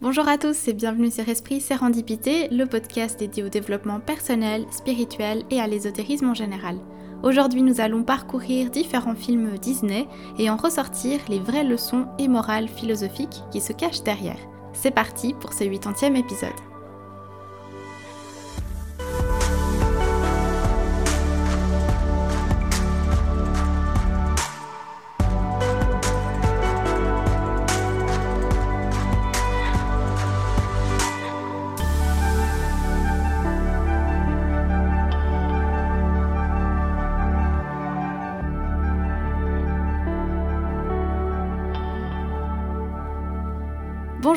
Bonjour à tous et bienvenue sur Esprit Sérendipité, le podcast dédié au développement personnel, spirituel et à l'ésotérisme en général. Aujourd'hui, nous allons parcourir différents films Disney et en ressortir les vraies leçons et morales philosophiques qui se cachent derrière. C'est parti pour ce 80e épisode.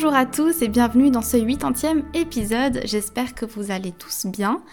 Bonjour à tous et bienvenue dans ce 80e épisode, j'espère que vous allez tous bien.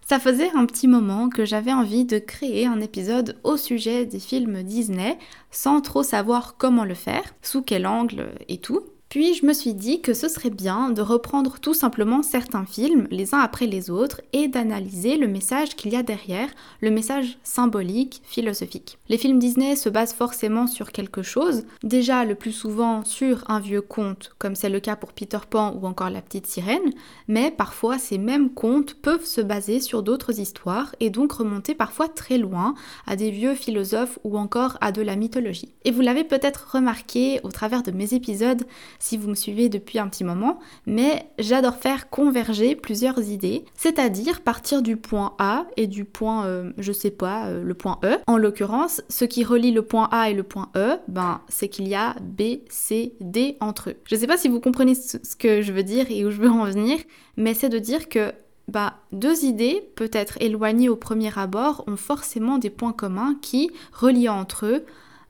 Ça faisait un petit moment que j'avais envie de créer un épisode au sujet des films Disney sans trop savoir comment le faire, sous quel angle et tout. Puis je me suis dit que ce serait bien de reprendre tout simplement certains films les uns après les autres et d'analyser le message qu'il y a derrière, le message symbolique, philosophique. Les films Disney se basent forcément sur quelque chose, déjà le plus souvent sur un vieux conte, comme c'est le cas pour Peter Pan ou encore la petite sirène, mais parfois ces mêmes contes peuvent se baser sur d'autres histoires et donc remonter parfois très loin à des vieux philosophes ou encore à de la mythologie. Et vous l'avez peut-être remarqué au travers de mes épisodes, si vous me suivez depuis un petit moment, mais j'adore faire converger plusieurs idées, c'est-à-dire partir du point A et du point, euh, je sais pas, euh, le point E. En l'occurrence, ce qui relie le point A et le point E, ben, c'est qu'il y a B, C, D entre eux. Je sais pas si vous comprenez ce que je veux dire et où je veux en venir, mais c'est de dire que bah, deux idées, peut-être éloignées au premier abord, ont forcément des points communs qui, reliés entre eux,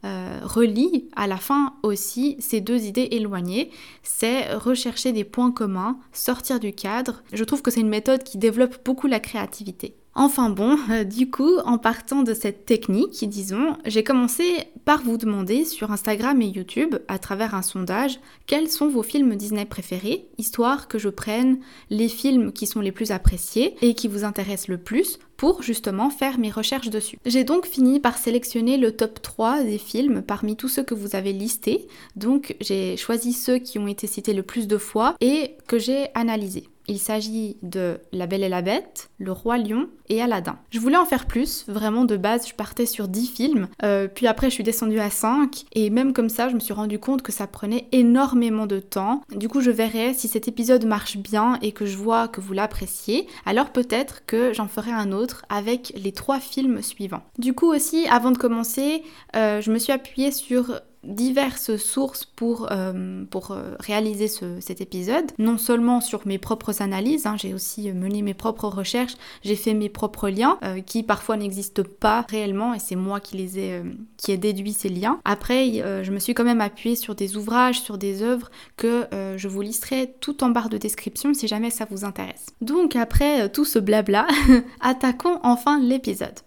euh, relie à la fin aussi ces deux idées éloignées, c'est rechercher des points communs, sortir du cadre. Je trouve que c'est une méthode qui développe beaucoup la créativité. Enfin bon, euh, du coup, en partant de cette technique, disons, j'ai commencé par vous demander sur Instagram et YouTube, à travers un sondage, quels sont vos films Disney préférés, histoire que je prenne les films qui sont les plus appréciés et qui vous intéressent le plus pour justement faire mes recherches dessus. J'ai donc fini par sélectionner le top 3 des films parmi tous ceux que vous avez listés, donc j'ai choisi ceux qui ont été cités le plus de fois et que j'ai analysés. Il s'agit de La Belle et la Bête, Le Roi Lion et Aladdin. Je voulais en faire plus, vraiment de base je partais sur 10 films, euh, puis après je suis descendue à 5 et même comme ça je me suis rendu compte que ça prenait énormément de temps. Du coup je verrai si cet épisode marche bien et que je vois que vous l'appréciez, alors peut-être que j'en ferai un autre avec les trois films suivants. Du coup aussi avant de commencer, euh, je me suis appuyée sur diverses sources pour, euh, pour euh, réaliser cet épisode. Non seulement sur mes propres analyses, hein, j'ai aussi mené mes propres recherches, j'ai fait mes propres liens euh, qui parfois n'existent pas réellement et c'est moi qui les ai, qui ai déduit ces liens. Après, je me suis quand même appuyée sur des ouvrages, sur des œuvres que je vous listerai tout en barre de description si jamais ça vous intéresse. Donc après tout ce blabla, attaquons enfin l'épisode.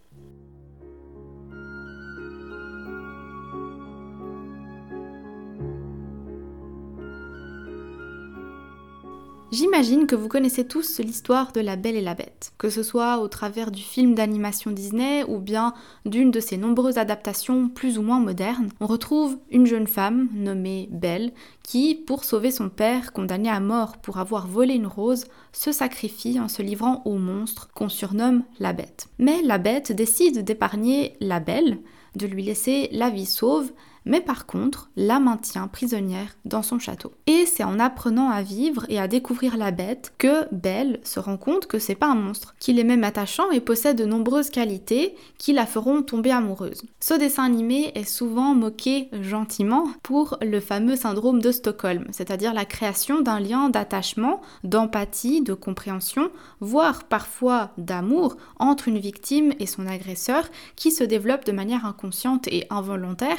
J'imagine que vous connaissez tous l'histoire de La Belle et la Bête, que ce soit au travers du film d'animation Disney ou bien d'une de ses nombreuses adaptations plus ou moins modernes. On retrouve une jeune femme nommée Belle qui, pour sauver son père condamné à mort pour avoir volé une rose, se sacrifie en se livrant au monstre qu'on surnomme la Bête. Mais la Bête décide d'épargner la Belle, de lui laisser la vie sauve mais par contre la maintient prisonnière dans son château. Et c'est en apprenant à vivre et à découvrir la bête que Belle se rend compte que c'est pas un monstre, qu'il est même attachant et possède de nombreuses qualités qui la feront tomber amoureuse. Ce dessin animé est souvent moqué gentiment pour le fameux syndrome de Stockholm, c'est-à-dire la création d'un lien d'attachement, d'empathie, de compréhension, voire parfois d'amour entre une victime et son agresseur qui se développe de manière inconsciente et involontaire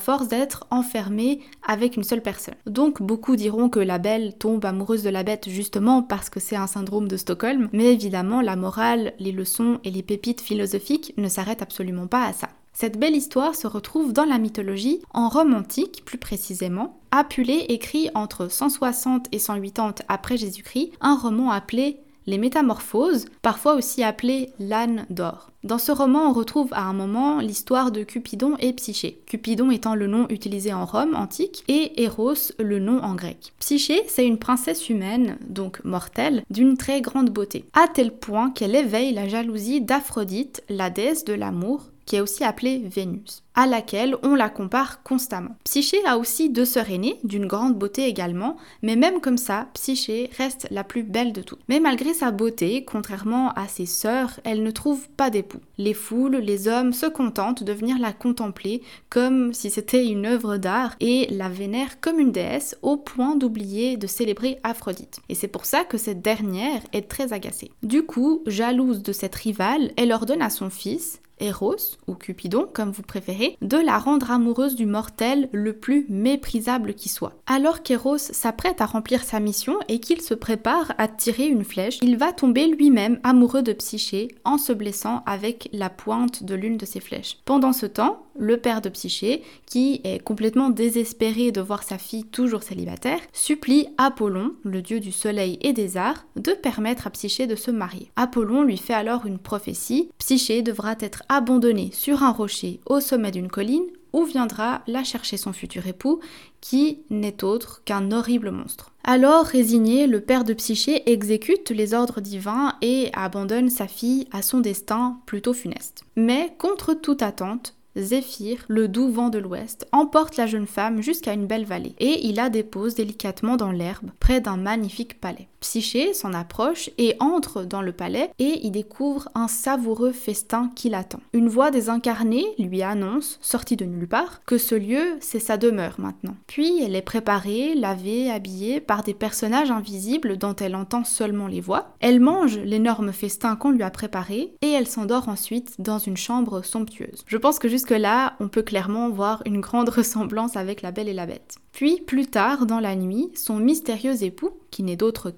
force d'être enfermée avec une seule personne. Donc beaucoup diront que la belle tombe amoureuse de la bête justement parce que c'est un syndrome de Stockholm, mais évidemment la morale, les leçons et les pépites philosophiques ne s'arrêtent absolument pas à ça. Cette belle histoire se retrouve dans la mythologie, en Rome antique plus précisément. Apulée écrit entre 160 et 180 après Jésus-Christ un roman appelé Métamorphoses, parfois aussi appelées l'âne d'or. Dans ce roman, on retrouve à un moment l'histoire de Cupidon et Psyché. Cupidon étant le nom utilisé en Rome antique et Eros le nom en grec. Psyché, c'est une princesse humaine, donc mortelle, d'une très grande beauté, à tel point qu'elle éveille la jalousie d'Aphrodite, la déesse de l'amour, qui est aussi appelée Vénus, à laquelle on la compare constamment. Psyché a aussi deux sœurs aînées, d'une grande beauté également, mais même comme ça, Psyché reste la plus belle de toutes. Mais malgré sa beauté, contrairement à ses sœurs, elle ne trouve pas d'époux. Les foules, les hommes se contentent de venir la contempler comme si c'était une œuvre d'art et la vénèrent comme une déesse au point d'oublier de célébrer Aphrodite. Et c'est pour ça que cette dernière est très agacée. Du coup, jalouse de cette rivale, elle ordonne à son fils, Eros, ou Cupidon comme vous préférez, de la rendre amoureuse du mortel le plus méprisable qui soit. Alors qu'Eros s'apprête à remplir sa mission et qu'il se prépare à tirer une flèche, il va tomber lui-même amoureux de Psyché en se blessant avec la pointe de l'une de ses flèches. Pendant ce temps, le père de Psyché, qui est complètement désespéré de voir sa fille toujours célibataire, supplie Apollon, le dieu du soleil et des arts, de permettre à Psyché de se marier. Apollon lui fait alors une prophétie, Psyché devra être abandonnée sur un rocher au sommet d'une colline où viendra la chercher son futur époux, qui n'est autre qu'un horrible monstre. Alors, résigné, le père de Psyché exécute les ordres divins et abandonne sa fille à son destin plutôt funeste. Mais, contre toute attente, Zéphyr, le doux vent de l'ouest, emporte la jeune femme jusqu'à une belle vallée et il la dépose délicatement dans l'herbe près d'un magnifique palais. Psyché s'en approche et entre dans le palais et y découvre un savoureux festin qui l'attend. Une voix désincarnée lui annonce, sortie de nulle part, que ce lieu, c'est sa demeure maintenant. Puis elle est préparée, lavée, habillée par des personnages invisibles dont elle entend seulement les voix. Elle mange l'énorme festin qu'on lui a préparé et elle s'endort ensuite dans une chambre somptueuse. Je pense que jusque-là, on peut clairement voir une grande ressemblance avec la Belle et la Bête. Puis, plus tard, dans la nuit, son mystérieux époux, qui n'est d'autre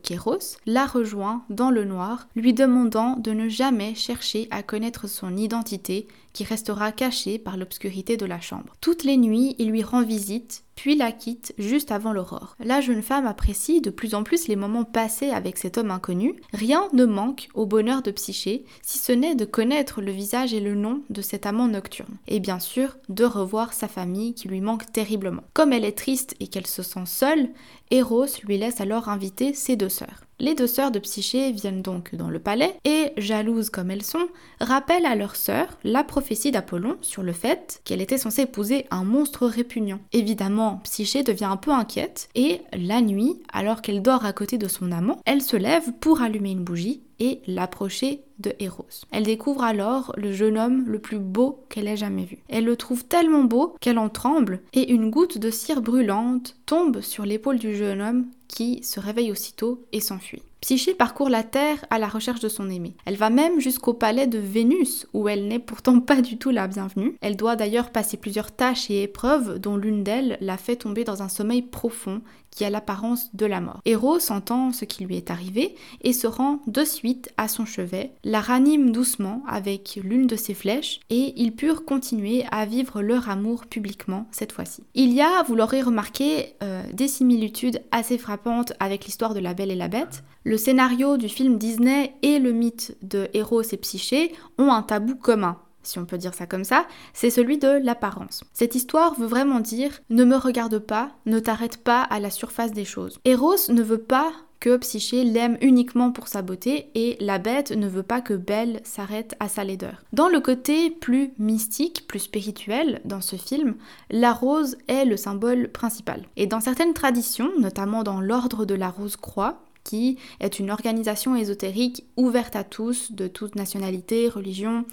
la rejoint dans le noir, lui demandant de ne jamais chercher à connaître son identité qui restera cachée par l'obscurité de la chambre. Toutes les nuits, il lui rend visite, puis la quitte juste avant l'aurore. La jeune femme apprécie de plus en plus les moments passés avec cet homme inconnu. Rien ne manque au bonheur de Psyché, si ce n'est de connaître le visage et le nom de cet amant nocturne. Et bien sûr, de revoir sa famille qui lui manque terriblement. Comme elle est triste et qu'elle se sent seule, Eros lui laisse alors inviter ses deux sœurs. Les deux sœurs de Psyché viennent donc dans le palais et, jalouses comme elles sont, rappellent à leur sœur la prophétie d'Apollon sur le fait qu'elle était censée épouser un monstre répugnant. Évidemment, Psyché devient un peu inquiète et, la nuit, alors qu'elle dort à côté de son amant, elle se lève pour allumer une bougie et l'approcher Elle découvre alors le jeune homme le plus beau qu'elle ait jamais vu. Elle le trouve tellement beau qu'elle en tremble et une goutte de cire brûlante tombe sur l'épaule du jeune homme qui se réveille aussitôt et s'enfuit. Psyché parcourt la Terre à la recherche de son aimé. Elle va même jusqu'au palais de Vénus, où elle n'est pourtant pas du tout la bienvenue. Elle doit d'ailleurs passer plusieurs tâches et épreuves, dont l'une d'elles la fait tomber dans un sommeil profond qui a l'apparence de la mort. Héros entend ce qui lui est arrivé et se rend de suite à son chevet, la ranime doucement avec l'une de ses flèches et ils purent continuer à vivre leur amour publiquement cette fois-ci. Il y a, vous l'aurez remarqué, euh, des similitudes assez frappantes avec l'histoire de La Belle et la Bête. Le scénario du film Disney et le mythe de Héros et Psyché ont un tabou commun si on peut dire ça comme ça, c'est celui de l'apparence. Cette histoire veut vraiment dire ne me regarde pas, ne t'arrête pas à la surface des choses. Eros ne veut pas que Psyché l'aime uniquement pour sa beauté et la bête ne veut pas que Belle s'arrête à sa laideur. Dans le côté plus mystique, plus spirituel dans ce film, la rose est le symbole principal. Et dans certaines traditions, notamment dans l'ordre de la rose croix, qui est une organisation ésotérique ouverte à tous, de toute nationalité, religion,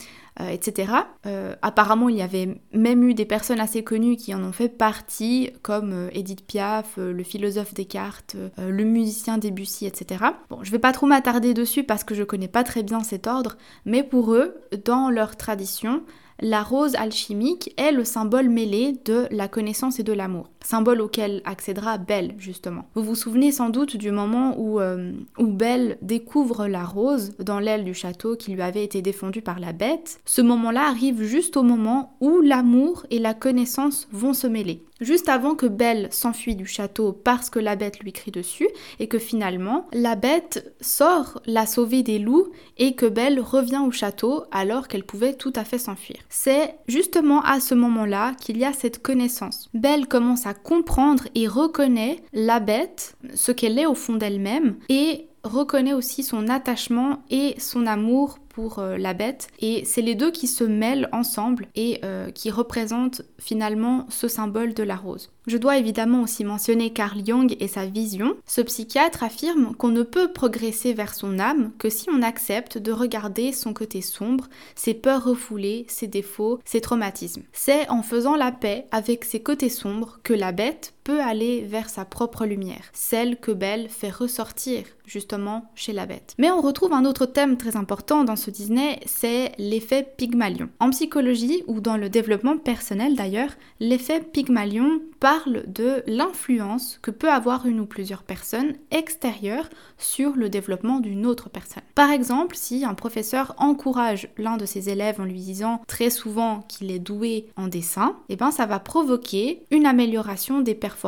euh, etc. Euh, apparemment, il y avait même eu des personnes assez connues qui en ont fait partie, comme euh, Edith Piaf, le philosophe Descartes, le musicien Debussy, etc. Bon, je vais pas trop m'attarder dessus parce que je connais pas très bien cet ordre, mais pour eux, dans leur tradition, la rose alchimique est le symbole mêlé de la connaissance et de l'amour. symbole auquel accédera Belle justement. Vous vous souvenez sans doute du moment où, euh, où Belle découvre la rose dans l'aile du château qui lui avait été défendue par la bête. Ce moment-là arrive juste au moment où l'amour et la connaissance vont se mêler juste avant que Belle s'enfuit du château parce que la bête lui crie dessus, et que finalement la bête sort la sauver des loups et que Belle revient au château alors qu'elle pouvait tout à fait s'enfuir. C'est justement à ce moment-là qu'il y a cette connaissance. Belle commence à comprendre et reconnaît la bête, ce qu'elle est au fond d'elle-même, et reconnaît aussi son attachement et son amour euh, la bête. Et c'est les deux qui se mêlent ensemble et euh, qui représentent finalement ce symbole de la rose. Je dois évidemment aussi mentionner Carl Jung et sa vision. Ce psychiatre affirme qu'on ne peut progresser vers son âme que si on accepte de regarder son côté sombre, ses peurs refoulées, ses défauts, ses traumatismes. C'est en faisant la paix avec ses côtés sombres que la bête peut aller vers sa propre lumière, celle que Belle fait ressortir justement chez la bête. Mais on retrouve un autre thème très important dans ce Disney, c'est l'effet Pygmalion. En psychologie ou dans le développement personnel d'ailleurs, l'effet Pygmalion parle de l'influence que peut avoir une ou plusieurs personnes extérieures sur le développement d'une autre personne. Par exemple, si un professeur encourage l'un de ses élèves en lui disant très souvent qu'il est doué en dessin, eh ben ça va provoquer une amélioration des performances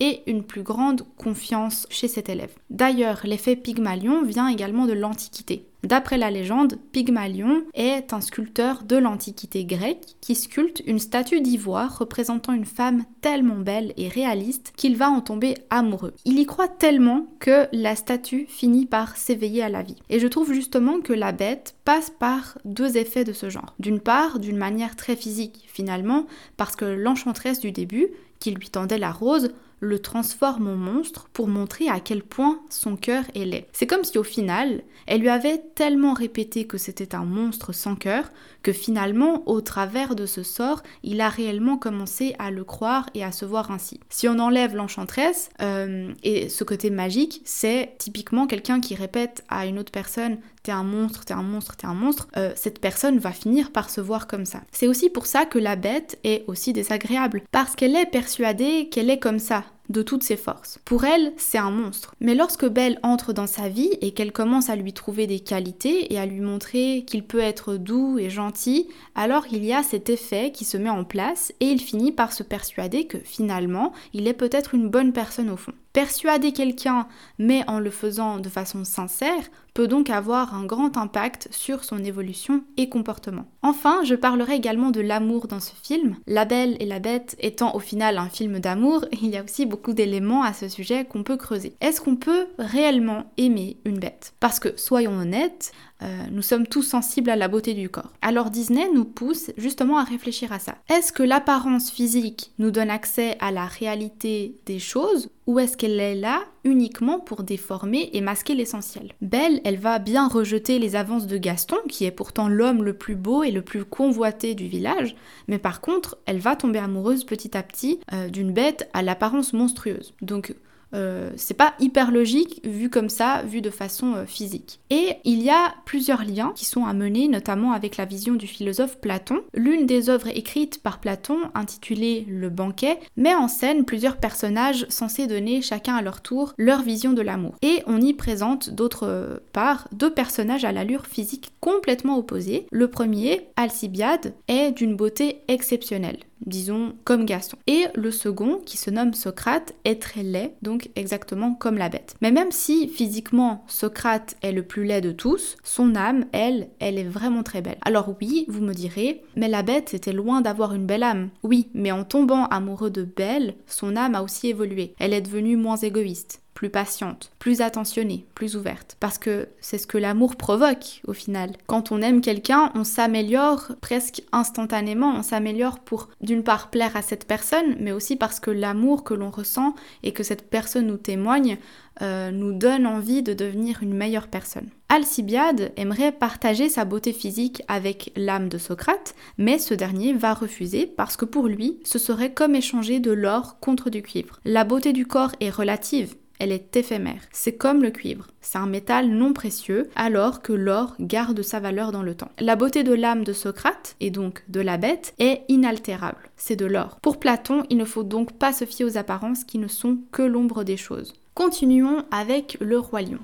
et une plus grande confiance chez cet élève. D'ailleurs, l'effet Pygmalion vient également de l'Antiquité. D'après la légende, Pygmalion est un sculpteur de l'Antiquité grecque qui sculpte une statue d'ivoire représentant une femme tellement belle et réaliste qu'il va en tomber amoureux. Il y croit tellement que la statue finit par s'éveiller à la vie. Et je trouve justement que la bête passe par deux effets de ce genre. D'une part, d'une manière très physique finalement, parce que l'enchanteresse du début, qui lui tendait la rose, le transforme en monstre pour montrer à quel point son cœur est laid. C'est comme si au final, elle lui avait tellement répété que c'était un monstre sans cœur que finalement, au travers de ce sort, il a réellement commencé à le croire et à se voir ainsi. Si on enlève l'enchanteresse euh, et ce côté magique, c'est typiquement quelqu'un qui répète à une autre personne t'es un monstre, t'es un monstre, t'es un monstre, euh, cette personne va finir par se voir comme ça. C'est aussi pour ça que la bête est aussi désagréable, parce qu'elle est persuadée qu'elle est comme ça, de toutes ses forces. Pour elle, c'est un monstre. Mais lorsque Belle entre dans sa vie et qu'elle commence à lui trouver des qualités et à lui montrer qu'il peut être doux et gentil, alors il y a cet effet qui se met en place et il finit par se persuader que finalement, il est peut-être une bonne personne au fond. Persuader quelqu'un, mais en le faisant de façon sincère, peut donc avoir un grand impact sur son évolution et comportement. Enfin, je parlerai également de l'amour dans ce film. La Belle et la Bête étant au final un film d'amour, il y a aussi beaucoup d'éléments à ce sujet qu'on peut creuser. Est-ce qu'on peut réellement aimer une bête? Parce que, soyons honnêtes, euh, nous sommes tous sensibles à la beauté du corps. Alors Disney nous pousse justement à réfléchir à ça. Est-ce que l'apparence physique nous donne accès à la réalité des choses ou est-ce qu'elle est là uniquement pour déformer et masquer l'essentiel? Belle, elle va bien rejeter les avances de Gaston, qui est pourtant l'homme le plus beau et le plus convoité du village, mais par contre, elle va tomber amoureuse petit à petit euh, d'une bête à l'apparence monstrueuse. Donc euh, c'est pas hyper logique vu comme ça, vu de façon euh, physique. Et il y a plusieurs liens qui sont à mener, notamment avec la vision du philosophe Platon. L'une des œuvres écrites par Platon, intitulée Le banquet, met en scène plusieurs personnages censés donner chacun à leur tour leur vision de l'amour. Et on y présente d'autre part deux personnages à l'allure physique complètement opposée. Le premier, Alcibiade, est d'une beauté exceptionnelle disons comme Gaston. Et le second, qui se nomme Socrate, est très laid, exactement comme la bête. Mais même si physiquement Socrate est le plus laid de tous, son âme, elle, elle est vraiment très belle. Alors oui, vous me direz, mais la bête était loin d'avoir une belle âme. Oui, mais en tombant amoureux de Belle, son âme a aussi évolué. Elle est devenue moins égoïste plus patiente, plus attentionnée, plus ouverte. Parce que c'est ce que l'amour provoque au final. Quand on aime quelqu'un, on s'améliore presque instantanément, on s'améliore pour d'une part plaire à cette personne, mais aussi parce que l'amour que l'on ressent et que cette personne nous témoigne euh, nous donne envie de devenir une meilleure personne. Alcibiade aimerait partager sa beauté physique avec l'âme de Socrate, mais ce dernier va refuser parce que pour lui, ce serait comme échanger de l'or contre du cuivre. La beauté du corps est relative, elle est éphémère. C'est comme le cuivre. C'est un métal non précieux, alors que l'or garde sa valeur dans le temps. La beauté de l'âme de Socrate, et donc de la bête, est inaltérable. C'est de l'or. Pour Platon, il ne faut donc pas se fier aux apparences qui ne sont que l'ombre des choses. Continuons avec le roi lion.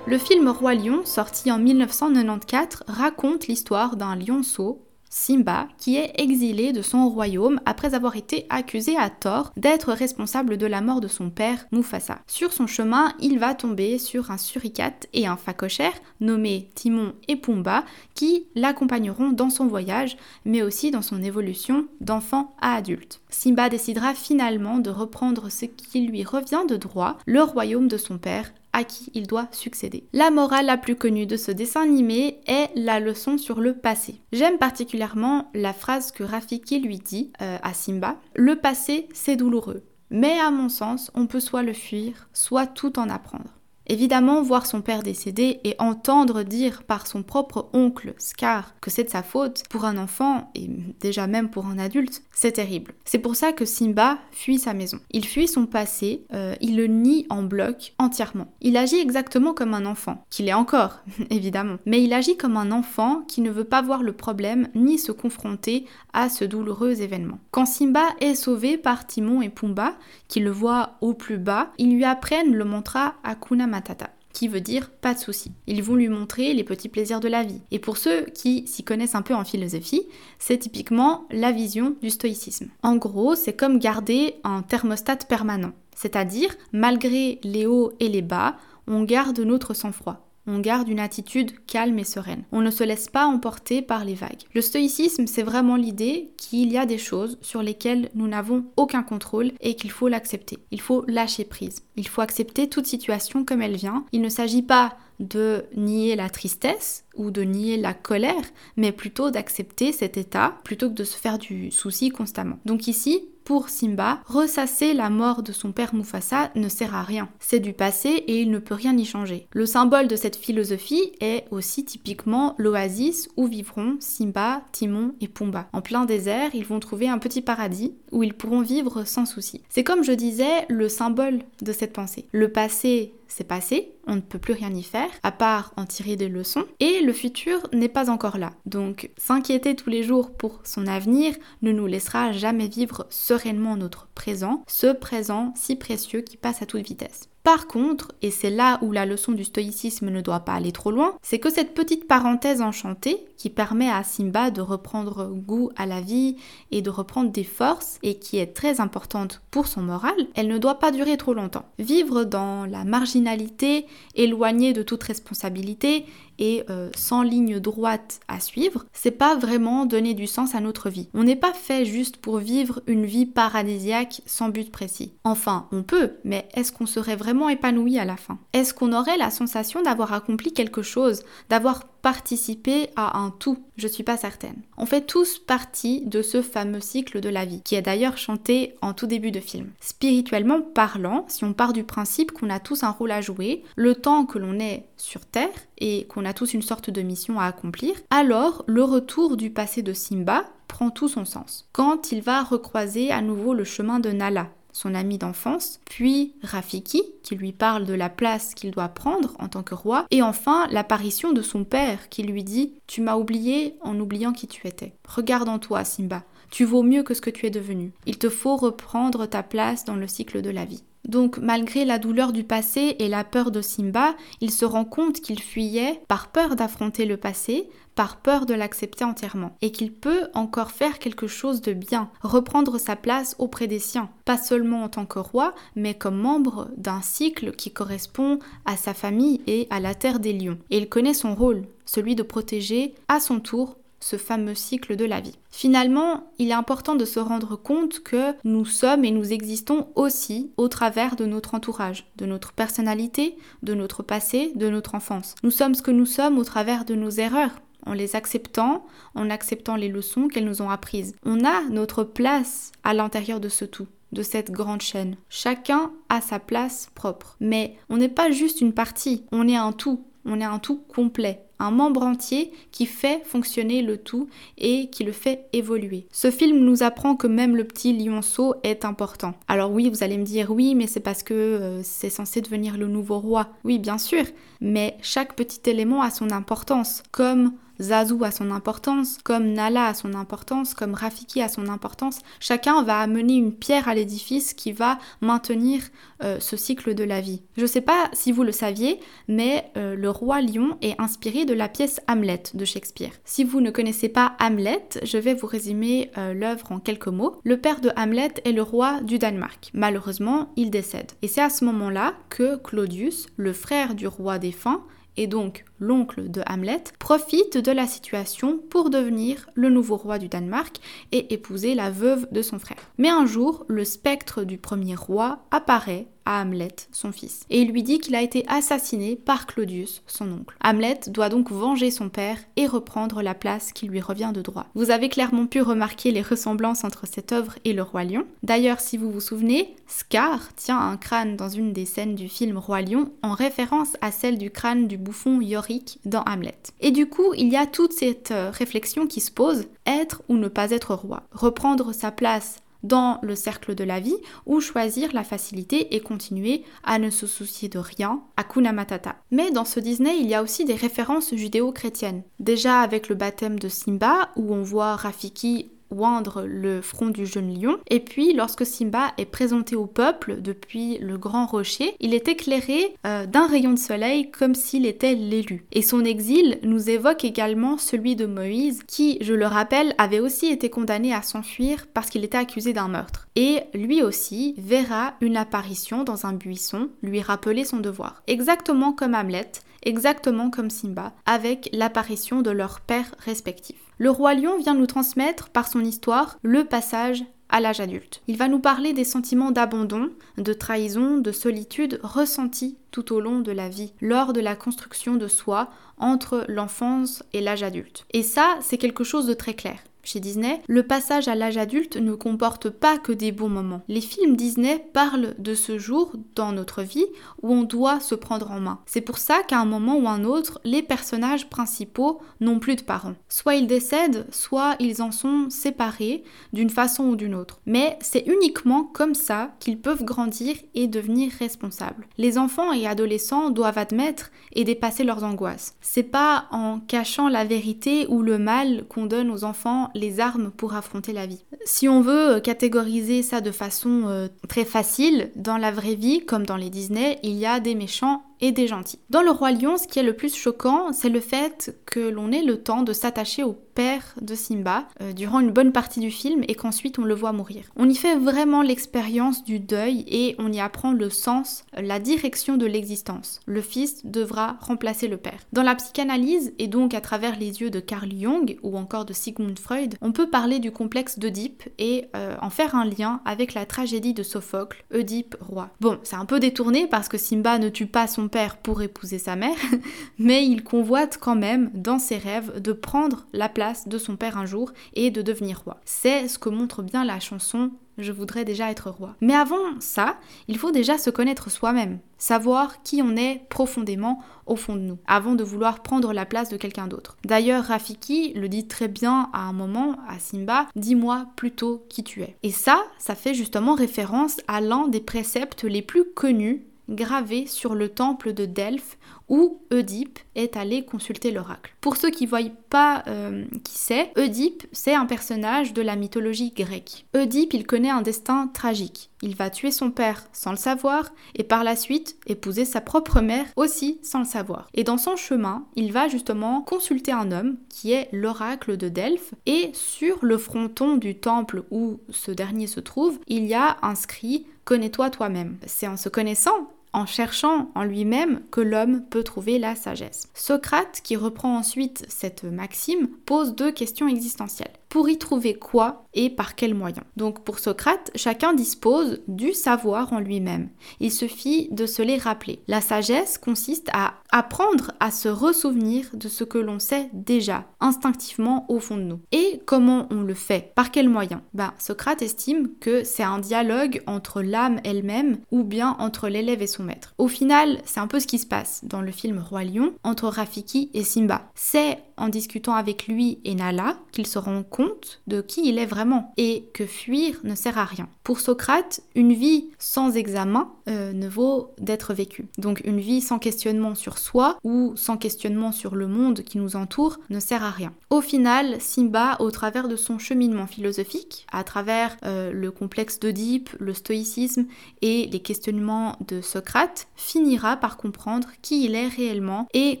Le film Roi Lion, sorti en 1994, raconte l'histoire d'un lionceau Simba, qui est exilé de son royaume après avoir été accusé à tort d'être responsable de la mort de son père Mufasa. Sur son chemin, il va tomber sur un suricate et un facochère nommés Timon et Pumba qui l'accompagneront dans son voyage, mais aussi dans son évolution d'enfant à adulte. Simba décidera finalement de reprendre ce qui lui revient de droit, le royaume de son père, à qui il doit succéder. La morale la plus connue de ce dessin animé est la leçon sur le passé. J'aime particulièrement la phrase que Rafiki lui dit euh, à Simba Le passé, c'est douloureux. Mais à mon sens, on peut soit le fuir, soit tout en apprendre. Évidemment, voir son père décédé et entendre dire par son propre oncle Scar que c'est de sa faute pour un enfant et déjà même pour un adulte, c'est terrible. C'est pour ça que Simba fuit sa maison. Il fuit son passé, euh, il le nie en bloc entièrement. Il agit exactement comme un enfant, qu'il est encore, évidemment, mais il agit comme un enfant qui ne veut pas voir le problème ni se confronter à ce douloureux événement. Quand Simba est sauvé par Timon et Pumba, qui le voient au plus bas, ils lui apprennent le mantra Akuna Matata qui veut dire pas de souci. Ils vont lui montrer les petits plaisirs de la vie. Et pour ceux qui s'y connaissent un peu en philosophie, c'est typiquement la vision du stoïcisme. En gros, c'est comme garder un thermostat permanent. C'est-à-dire, malgré les hauts et les bas, on garde notre sang-froid on garde une attitude calme et sereine. On ne se laisse pas emporter par les vagues. Le stoïcisme, c'est vraiment l'idée qu'il y a des choses sur lesquelles nous n'avons aucun contrôle et qu'il faut l'accepter. Il faut lâcher prise. Il faut accepter toute situation comme elle vient. Il ne s'agit pas de nier la tristesse ou de nier la colère, mais plutôt d'accepter cet état plutôt que de se faire du souci constamment. Donc ici, pour Simba, ressasser la mort de son père Mufasa ne sert à rien. C'est du passé et il ne peut rien y changer. Le symbole de cette philosophie est aussi typiquement l'oasis où vivront Simba, Timon et Pumba. En plein désert, ils vont trouver un petit paradis où ils pourront vivre sans souci. C'est comme je disais le symbole de cette pensée. Le passé c'est passé, on ne peut plus rien y faire, à part en tirer des leçons, et le futur n'est pas encore là. Donc s'inquiéter tous les jours pour son avenir ne nous laissera jamais vivre sereinement notre présent, ce présent si précieux qui passe à toute vitesse. Par contre, et c'est là où la leçon du stoïcisme ne doit pas aller trop loin, c'est que cette petite parenthèse enchantée qui permet à Simba de reprendre goût à la vie et de reprendre des forces et qui est très importante pour son moral, elle ne doit pas durer trop longtemps. Vivre dans la marginalité, éloigné de toute responsabilité euh, sans ligne droite à suivre, c'est pas vraiment donner du sens à notre vie. On n'est pas fait juste pour vivre une vie paradisiaque sans but précis. Enfin, on peut, mais est-ce qu'on serait vraiment épanoui à la fin? Est-ce qu'on aurait la sensation d'avoir accompli quelque chose, d'avoir participer à un tout Je suis pas certaine. On fait tous partie de ce fameux cycle de la vie, qui est d'ailleurs chanté en tout début de film. Spirituellement parlant, si on part du principe qu'on a tous un rôle à jouer, le temps que l'on est sur Terre et qu'on a tous une sorte de mission à accomplir, alors le retour du passé de Simba prend tout son sens. Quand il va recroiser à nouveau le chemin de Nala, son ami d'enfance, puis Rafiki, qui lui parle de la place qu'il doit prendre en tant que roi, et enfin l'apparition de son père, qui lui dit Tu m'as oublié en oubliant qui tu étais. Regarde en toi, Simba, tu vaux mieux que ce que tu es devenu. Il te faut reprendre ta place dans le cycle de la vie. Donc malgré la douleur du passé et la peur de Simba, il se rend compte qu'il fuyait par peur d'affronter le passé, par peur de l'accepter entièrement, et qu'il peut encore faire quelque chose de bien, reprendre sa place auprès des siens, pas seulement en tant que roi, mais comme membre d'un cycle qui correspond à sa famille et à la terre des lions. Et il connaît son rôle, celui de protéger à son tour ce fameux cycle de la vie. Finalement, il est important de se rendre compte que nous sommes et nous existons aussi au travers de notre entourage, de notre personnalité, de notre passé, de notre enfance. Nous sommes ce que nous sommes au travers de nos erreurs, en les acceptant, en acceptant les leçons qu'elles nous ont apprises. On a notre place à l'intérieur de ce tout de cette grande chaîne. Chacun a sa place propre. Mais on n'est pas juste une partie, on est un tout. on est un tout complet, un membre entier qui fait fonctionner le tout et qui le fait évoluer. Ce film nous apprend que même le petit lionceau est important. Alors oui, vous allez me dire oui, mais c'est parce que euh, c'est censé devenir le nouveau roi. Oui, bien sûr, mais chaque petit élément a son importance, comme Zazu a son importance, comme Nala a son importance, comme Rafiki a son importance. Chacun va amener une pierre à l'édifice qui va maintenir euh, ce cycle de la vie. Je ne sais pas si vous le saviez, mais euh, le roi lion est inspiré de la pièce Hamlet de Shakespeare. Si vous ne connaissez pas Hamlet, je vais vous résumer euh, l'œuvre en quelques mots. Le père de Hamlet est le roi du Danemark. Malheureusement, il décède. Et c'est à ce moment-là que Claudius, le frère du roi défunt, et donc l'oncle de Hamlet, profite de la situation pour devenir le nouveau roi du Danemark et épouser la veuve de son frère. Mais un jour, le spectre du premier roi apparaît à Hamlet, son fils, et il lui dit qu'il a été assassiné par Claudius, son oncle. Hamlet doit donc venger son père et reprendre la place qui lui revient de droit. Vous avez clairement pu remarquer les ressemblances entre cette œuvre et le roi lion. D'ailleurs, si vous vous souvenez, Scar tient un crâne dans une des scènes du film Roi Lion en référence à celle du crâne du bouffon Yorick dans Hamlet. Et du coup, il y a toute cette euh, réflexion qui se pose, être ou ne pas être roi, reprendre sa place dans le cercle de la vie ou choisir la facilité et continuer à ne se soucier de rien, à Matata. Mais dans ce Disney, il y a aussi des références judéo-chrétiennes. Déjà avec le baptême de Simba où on voit Rafiki oindre le front du jeune lion. Et puis, lorsque Simba est présenté au peuple depuis le grand rocher, il est éclairé euh, d'un rayon de soleil comme s'il était l'élu. Et son exil nous évoque également celui de Moïse, qui, je le rappelle, avait aussi été condamné à s'enfuir parce qu'il était accusé d'un meurtre. Et lui aussi verra une apparition dans un buisson lui rappeler son devoir. Exactement comme Hamlet, exactement comme Simba, avec l'apparition de leurs pères respectifs. Le roi lion vient nous transmettre par son histoire le passage à l'âge adulte. Il va nous parler des sentiments d'abandon, de trahison, de solitude ressentis tout au long de la vie, lors de la construction de soi entre l'enfance et l'âge adulte. Et ça, c'est quelque chose de très clair. Chez Disney, le passage à l'âge adulte ne comporte pas que des bons moments. Les films Disney parlent de ce jour dans notre vie où on doit se prendre en main. C'est pour ça qu'à un moment ou un autre, les personnages principaux n'ont plus de parents. Soit ils décèdent, soit ils en sont séparés d'une façon ou d'une autre. Mais c'est uniquement comme ça qu'ils peuvent grandir et devenir responsables. Les enfants et adolescents doivent admettre et dépasser leurs angoisses. C'est pas en cachant la vérité ou le mal qu'on donne aux enfants les armes pour affronter la vie. Si on veut euh, catégoriser ça de façon euh, très facile, dans la vraie vie, comme dans les Disney, il y a des méchants et des gentils. Dans le roi lion, ce qui est le plus choquant, c'est le fait que l'on ait le temps de s'attacher au père de Simba euh, durant une bonne partie du film et qu'ensuite on le voit mourir. On y fait vraiment l'expérience du deuil et on y apprend le sens, la direction de l'existence. Le fils devra remplacer le père. Dans la psychanalyse et donc à travers les yeux de Carl Jung ou encore de Sigmund Freud, on peut parler du complexe d'Oedipe et euh, en faire un lien avec la tragédie de Sophocle, Oedipe roi. Bon, c'est un peu détourné parce que Simba ne tue pas son père pour épouser sa mère, mais il convoite quand même dans ses rêves de prendre la place de son père un jour et de devenir roi. C'est ce que montre bien la chanson je voudrais déjà être roi. Mais avant ça, il faut déjà se connaître soi-même, savoir qui on est profondément au fond de nous, avant de vouloir prendre la place de quelqu'un d'autre. D'ailleurs, Rafiki le dit très bien à un moment à Simba, dis-moi plutôt qui tu es. Et ça, ça fait justement référence à l'un des préceptes les plus connus gravé sur le temple de Delphes où Oedipe est allé consulter l'oracle. Pour ceux qui ne voient pas euh, qui c'est, Oedipe, c'est un personnage de la mythologie grecque. Oedipe, il connaît un destin tragique. Il va tuer son père sans le savoir et par la suite épouser sa propre mère aussi sans le savoir. Et dans son chemin, il va justement consulter un homme qui est l'oracle de Delphes et sur le fronton du temple où ce dernier se trouve, il y a inscrit Connais-toi toi-même. C'est en se connaissant en cherchant en lui-même que l'homme peut trouver la sagesse. Socrate, qui reprend ensuite cette maxime, pose deux questions existentielles. Pour y trouver quoi et par quels moyens Donc pour Socrate, chacun dispose du savoir en lui-même. Il suffit de se les rappeler. La sagesse consiste à apprendre à se ressouvenir de ce que l'on sait déjà, instinctivement au fond de nous. Et comment on le fait? Par quels moyens? Ben, Socrate estime que c'est un dialogue entre l'âme elle-même ou bien entre l'élève et son maître. Au final, c'est un peu ce qui se passe dans le film Roi Lion entre Rafiki et Simba. C'est en discutant avec lui et Nala qu'il se rend compte de qui il est vraiment et que fuir ne sert à rien. Pour Socrate, une vie sans examen euh, ne vaut d'être vécue. Donc une vie sans questionnement sur soi ou sans questionnement sur le monde qui nous entoure ne sert à rien. Au final, Simba, au travers de son cheminement philosophique, à travers euh, le complexe d'Oedipe, le stoïcisme et les questionnements de Socrate, finira par comprendre qui il est réellement et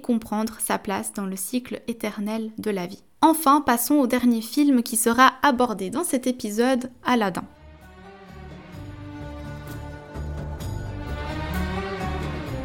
comprendre sa place dans le cycle éternel de la vie. Enfin, passons au dernier film qui sera abordé dans cet épisode, Aladdin.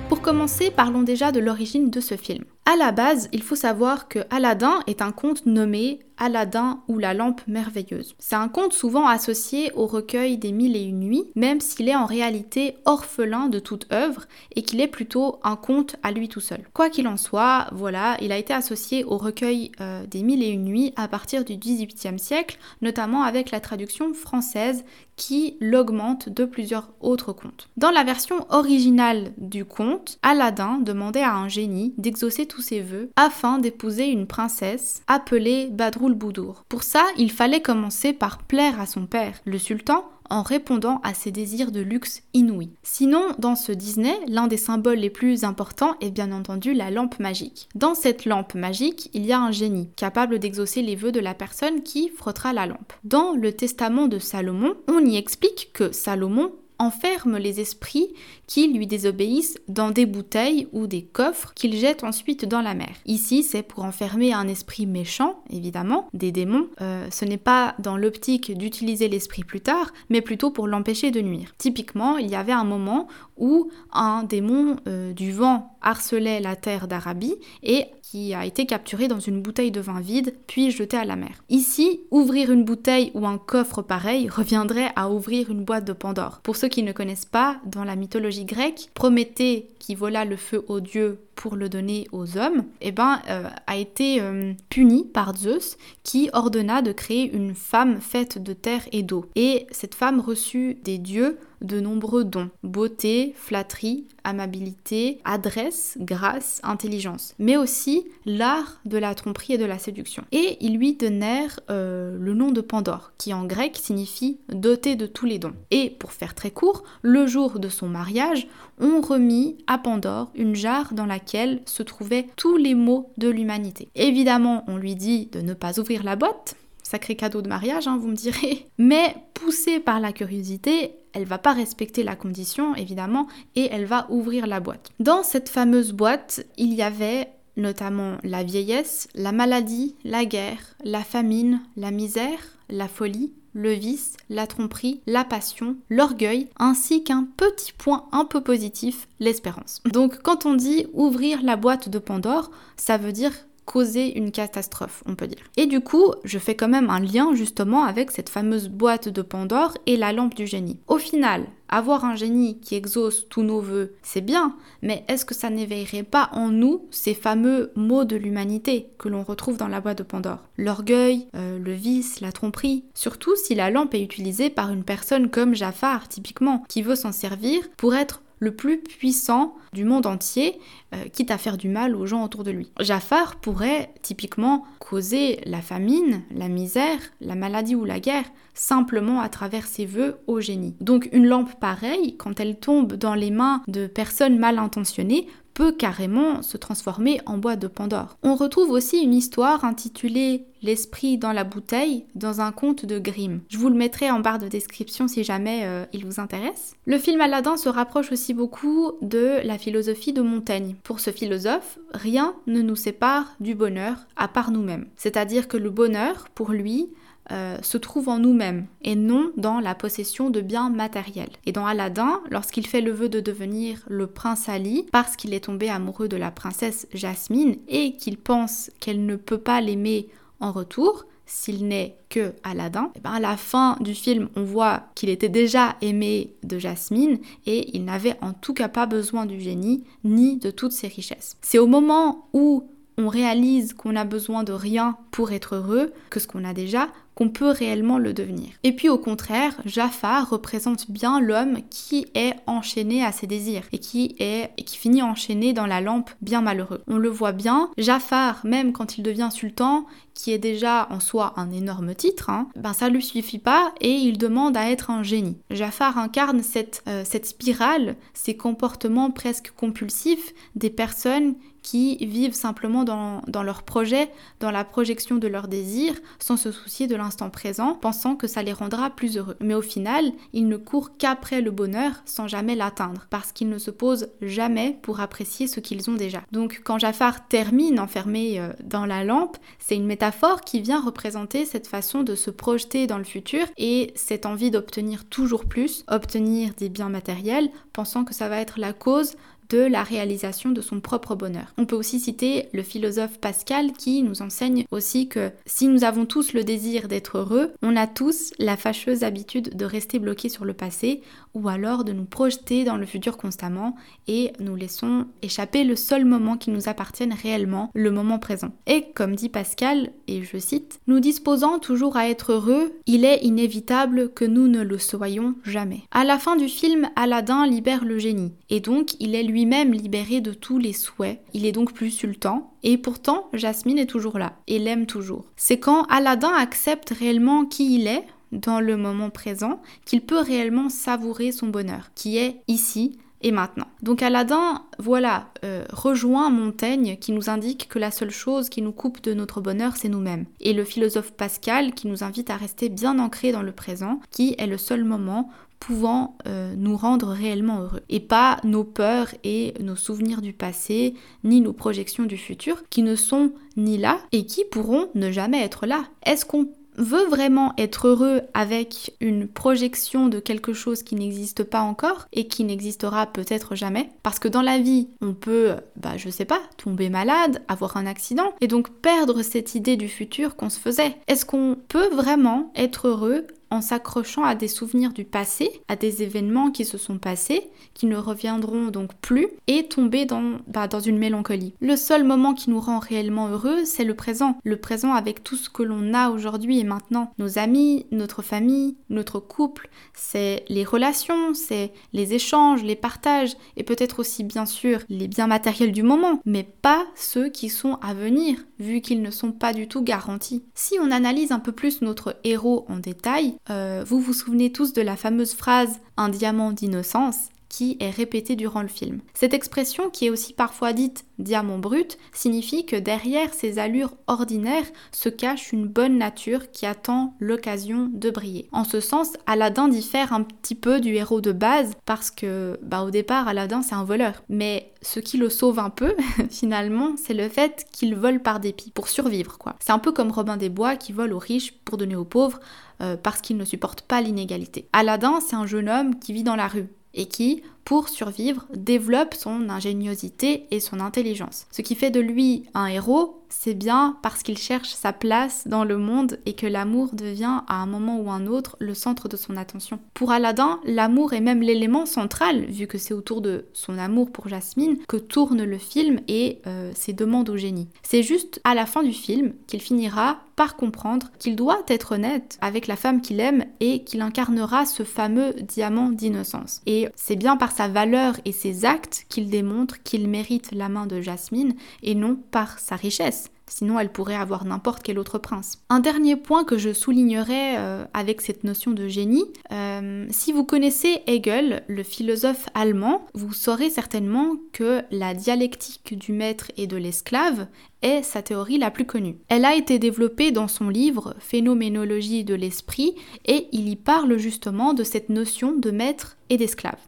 Pour commencer, parlons déjà de l'origine de ce film. À la base, il faut savoir que Aladdin est un conte nommé Aladdin ou la lampe merveilleuse. C'est un conte souvent associé au recueil des Mille et une nuits, même s'il est en réalité orphelin de toute œuvre et qu'il est plutôt un conte à lui tout seul. Quoi qu'il en soit, voilà, il a été associé au recueil euh, des Mille et une nuits à partir du XVIIIe siècle, notamment avec la traduction française qui l'augmente de plusieurs autres contes. Dans la version originale du conte, Aladdin demandait à un génie d'exaucer ses vœux afin d'épouser une princesse appelée Badroul Boudour. Pour ça, il fallait commencer par plaire à son père, le sultan, en répondant à ses désirs de luxe inouïs. Sinon, dans ce Disney, l'un des symboles les plus importants est bien entendu la lampe magique. Dans cette lampe magique, il y a un génie, capable d'exaucer les vœux de la personne qui frottera la lampe. Dans le testament de Salomon, on y explique que Salomon enferme les esprits qui lui désobéissent dans des bouteilles ou des coffres qu'il jette ensuite dans la mer. Ici, c'est pour enfermer un esprit méchant, évidemment, des démons. Euh, ce n'est pas dans l'optique d'utiliser l'esprit plus tard, mais plutôt pour l'empêcher de nuire. Typiquement, il y avait un moment où un démon euh, du vent harcelait la terre d'Arabie et qui a été capturé dans une bouteille de vin vide puis jeté à la mer. Ici, ouvrir une bouteille ou un coffre pareil reviendrait à ouvrir une boîte de Pandore. Pour ceux qui ne connaissent pas, dans la mythologie grecque, Prométhée, qui vola le feu aux dieux pour le donner aux hommes, eh ben, euh, a été euh, puni par Zeus qui ordonna de créer une femme faite de terre et d'eau. Et cette femme reçut des dieux de nombreux dons. Beauté, flatterie, amabilité, adresse, grâce, intelligence. Mais aussi l'art de la tromperie et de la séduction. Et ils lui donnèrent euh, le nom de Pandore, qui en grec signifie doté de tous les dons. Et pour faire très court, le jour de son mariage, on remit à Pandore une jarre dans laquelle se trouvaient tous les maux de l'humanité. Évidemment, on lui dit de ne pas ouvrir la boîte, sacré cadeau de mariage, hein, vous me direz. Mais poussée par la curiosité, elle va pas respecter la condition, évidemment, et elle va ouvrir la boîte. Dans cette fameuse boîte, il y avait notamment la vieillesse, la maladie, la guerre, la famine, la misère, la folie, le vice, la tromperie, la passion, l'orgueil, ainsi qu'un petit point un peu positif, l'espérance. Donc quand on dit ouvrir la boîte de Pandore, ça veut dire causer une catastrophe, on peut dire. Et du coup, je fais quand même un lien justement avec cette fameuse boîte de Pandore et la lampe du génie. Au final, avoir un génie qui exauce tous nos voeux, c'est bien, mais est-ce que ça n'éveillerait pas en nous ces fameux mots de l'humanité que l'on retrouve dans la boîte de Pandore? L'orgueil, euh, le vice, la tromperie. Surtout si la lampe est utilisée par une personne comme Jafar, typiquement, qui veut s'en servir pour être le plus puissant du monde entier, euh, quitte à faire du mal aux gens autour de lui. Jafar pourrait typiquement causer la famine, la misère, la maladie ou la guerre, simplement à travers ses vœux au génie. Donc une lampe pareille, quand elle tombe dans les mains de personnes mal intentionnées, peut carrément se transformer en boîte de Pandore. On retrouve aussi une histoire intitulée L'esprit dans la bouteille dans un conte de Grimm. Je vous le mettrai en barre de description si jamais euh, il vous intéresse. Le film Aladdin se rapproche aussi beaucoup de la philosophie de Montaigne. Pour ce philosophe, rien ne nous sépare du bonheur à part nous-mêmes. C'est-à-dire que le bonheur, pour lui, euh, se trouve en nous-mêmes et non dans la possession de biens matériels. Et dans Aladdin, lorsqu'il fait le vœu de devenir le prince Ali parce qu'il est tombé amoureux de la princesse Jasmine et qu'il pense qu'elle ne peut pas l'aimer en retour, s'il n'est que Aladdin, et eh ben à la fin du film, on voit qu'il était déjà aimé de Jasmine et il n'avait en tout cas pas besoin du génie ni de toutes ses richesses. C'est au moment où on réalise qu'on a besoin de rien pour être heureux que ce qu'on a déjà, qu'on peut réellement le devenir. Et puis au contraire, Jafar représente bien l'homme qui est enchaîné à ses désirs et qui est qui finit enchaîné dans la lampe bien malheureux. On le voit bien, Jafar même quand il devient sultan, qui est déjà en soi un énorme titre, hein, ben ça lui suffit pas et il demande à être un génie. Jafar incarne cette, euh, cette spirale, ces comportements presque compulsifs des personnes qui vivent simplement dans, dans leur projet, dans la projection de leurs désirs, sans se soucier de l'instant présent, pensant que ça les rendra plus heureux. Mais au final, ils ne courent qu'après le bonheur sans jamais l'atteindre, parce qu'ils ne se posent jamais pour apprécier ce qu'ils ont déjà. Donc quand Jafar termine enfermé euh, dans la lampe, c'est une métaphore qui vient représenter cette façon de se projeter dans le futur et cette envie d'obtenir toujours plus, obtenir des biens matériels, pensant que ça va être la cause de la réalisation de son propre bonheur. On peut aussi citer le philosophe Pascal qui nous enseigne aussi que si nous avons tous le désir d'être heureux, on a tous la fâcheuse habitude de rester bloqués sur le passé ou alors de nous projeter dans le futur constamment et nous laissons échapper le seul moment qui nous appartienne réellement, le moment présent. Et comme dit Pascal, et je cite, nous disposant toujours à être heureux, il est inévitable que nous ne le soyons jamais. À la fin du film, Aladdin libère le génie et donc il est lui-même libéré de tous les souhaits. Il est donc plus sultan et pourtant Jasmine est toujours là et l'aime toujours. C'est quand Aladdin accepte réellement qui il est, dans le moment présent qu'il peut réellement savourer son bonheur, qui est ici et maintenant. Donc Aladdin, voilà, euh, rejoint Montaigne qui nous indique que la seule chose qui nous coupe de notre bonheur, c'est nous-mêmes. Et le philosophe Pascal qui nous invite à rester bien ancrés dans le présent, qui est le seul moment pouvant euh, nous rendre réellement heureux. Et pas nos peurs et nos souvenirs du passé, ni nos projections du futur, qui ne sont ni là et qui pourront ne jamais être là. Est-ce qu'on veut vraiment être heureux avec une projection de quelque chose qui n'existe pas encore et qui n'existera peut-être jamais. Parce que dans la vie, on peut, bah je sais pas, tomber malade, avoir un accident et donc perdre cette idée du futur qu'on se faisait. Est-ce qu'on peut vraiment être heureux en s'accrochant à des souvenirs du passé, à des événements qui se sont passés, qui ne reviendront donc plus, et tomber dans, bah, dans une mélancolie. Le seul moment qui nous rend réellement heureux, c'est le présent. Le présent avec tout ce que l'on a aujourd'hui et maintenant. Nos amis, notre famille, notre couple, c'est les relations, c'est les échanges, les partages, et peut-être aussi bien sûr les biens matériels du moment, mais pas ceux qui sont à venir, vu qu'ils ne sont pas du tout garantis. Si on analyse un peu plus notre héros en détail, vous vous souvenez tous de la fameuse phrase un diamant d'innocence? Qui est répétée durant le film. Cette expression, qui est aussi parfois dite diamant brut, signifie que derrière ces allures ordinaires se cache une bonne nature qui attend l'occasion de briller. En ce sens, Aladdin diffère un petit peu du héros de base parce que, bah, au départ, Aladdin c'est un voleur. Mais ce qui le sauve un peu, finalement, c'est le fait qu'il vole par dépit, pour survivre, quoi. C'est un peu comme Robin des Bois qui vole aux riches pour donner aux pauvres, euh, parce qu'il ne supporte pas l'inégalité. Aladdin, c'est un jeune homme qui vit dans la rue et qui, pour survivre, développe son ingéniosité et son intelligence. Ce qui fait de lui un héros, c'est bien parce qu'il cherche sa place dans le monde et que l'amour devient à un moment ou un autre le centre de son attention. Pour Aladdin, l'amour est même l'élément central, vu que c'est autour de son amour pour Jasmine que tourne le film et euh, ses demandes au génie. C'est juste à la fin du film qu'il finira par comprendre qu'il doit être honnête avec la femme qu'il aime et qu'il incarnera ce fameux diamant d'innocence. Et c'est bien par sa valeur et ses actes qu'il démontre qu'il mérite la main de Jasmine et non par sa richesse. Sinon, elle pourrait avoir n'importe quel autre prince. Un dernier point que je soulignerai euh, avec cette notion de génie, euh, si vous connaissez Hegel, le philosophe allemand, vous saurez certainement que la dialectique du maître et de l'esclave est sa théorie la plus connue. Elle a été développée dans son livre Phénoménologie de l'esprit et il y parle justement de cette notion de maître et d'esclave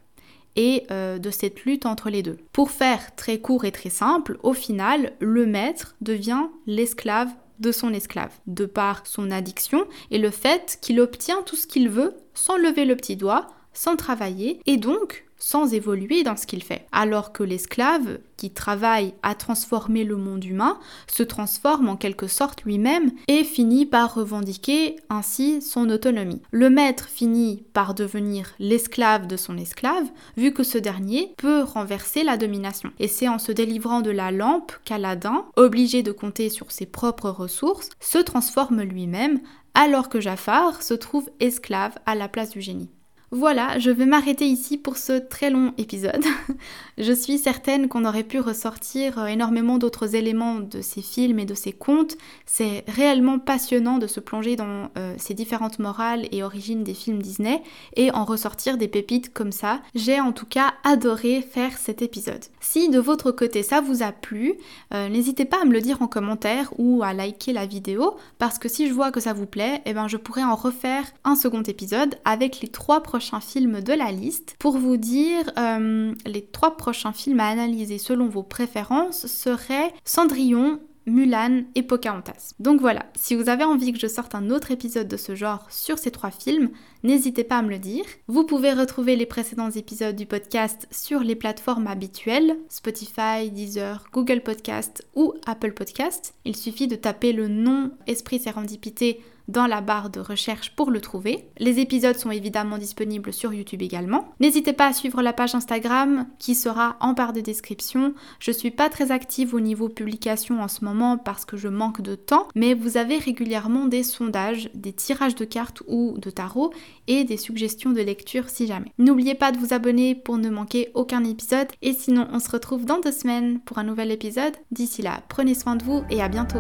et euh, de cette lutte entre les deux. Pour faire très court et très simple, au final, le maître devient l'esclave de son esclave, de par son addiction et le fait qu'il obtient tout ce qu'il veut sans lever le petit doigt, sans travailler, et donc sans évoluer dans ce qu'il fait. Alors que l'esclave, qui travaille à transformer le monde humain, se transforme en quelque sorte lui-même et finit par revendiquer ainsi son autonomie. Le maître finit par devenir l'esclave de son esclave, vu que ce dernier peut renverser la domination. Et c'est en se délivrant de la lampe qu'Aladin, obligé de compter sur ses propres ressources, se transforme lui-même, alors que Jafar se trouve esclave à la place du génie. Voilà, je vais m'arrêter ici pour ce très long épisode. je suis certaine qu'on aurait pu ressortir euh, énormément d'autres éléments de ces films et de ces contes. C'est réellement passionnant de se plonger dans euh, ces différentes morales et origines des films Disney et en ressortir des pépites comme ça. J'ai en tout cas adoré faire cet épisode. Si de votre côté ça vous a plu, euh, n'hésitez pas à me le dire en commentaire ou à liker la vidéo parce que si je vois que ça vous plaît, eh ben je pourrais en refaire un second épisode avec les trois prochains films de la liste. Pour vous dire, euh, les trois prochains films à analyser selon vos préférences seraient Cendrillon, Mulan et Pocahontas. Donc voilà, si vous avez envie que je sorte un autre épisode de ce genre sur ces trois films, n'hésitez pas à me le dire. Vous pouvez retrouver les précédents épisodes du podcast sur les plateformes habituelles, Spotify, Deezer, Google Podcast ou Apple Podcast. Il suffit de taper le nom Esprit Sérendipité dans la barre de recherche pour le trouver. Les épisodes sont évidemment disponibles sur YouTube également. N'hésitez pas à suivre la page Instagram qui sera en barre de description. Je suis pas très active au niveau publication en ce moment parce que je manque de temps, mais vous avez régulièrement des sondages, des tirages de cartes ou de tarot et des suggestions de lecture si jamais. N'oubliez pas de vous abonner pour ne manquer aucun épisode et sinon on se retrouve dans deux semaines pour un nouvel épisode. D'ici là, prenez soin de vous et à bientôt.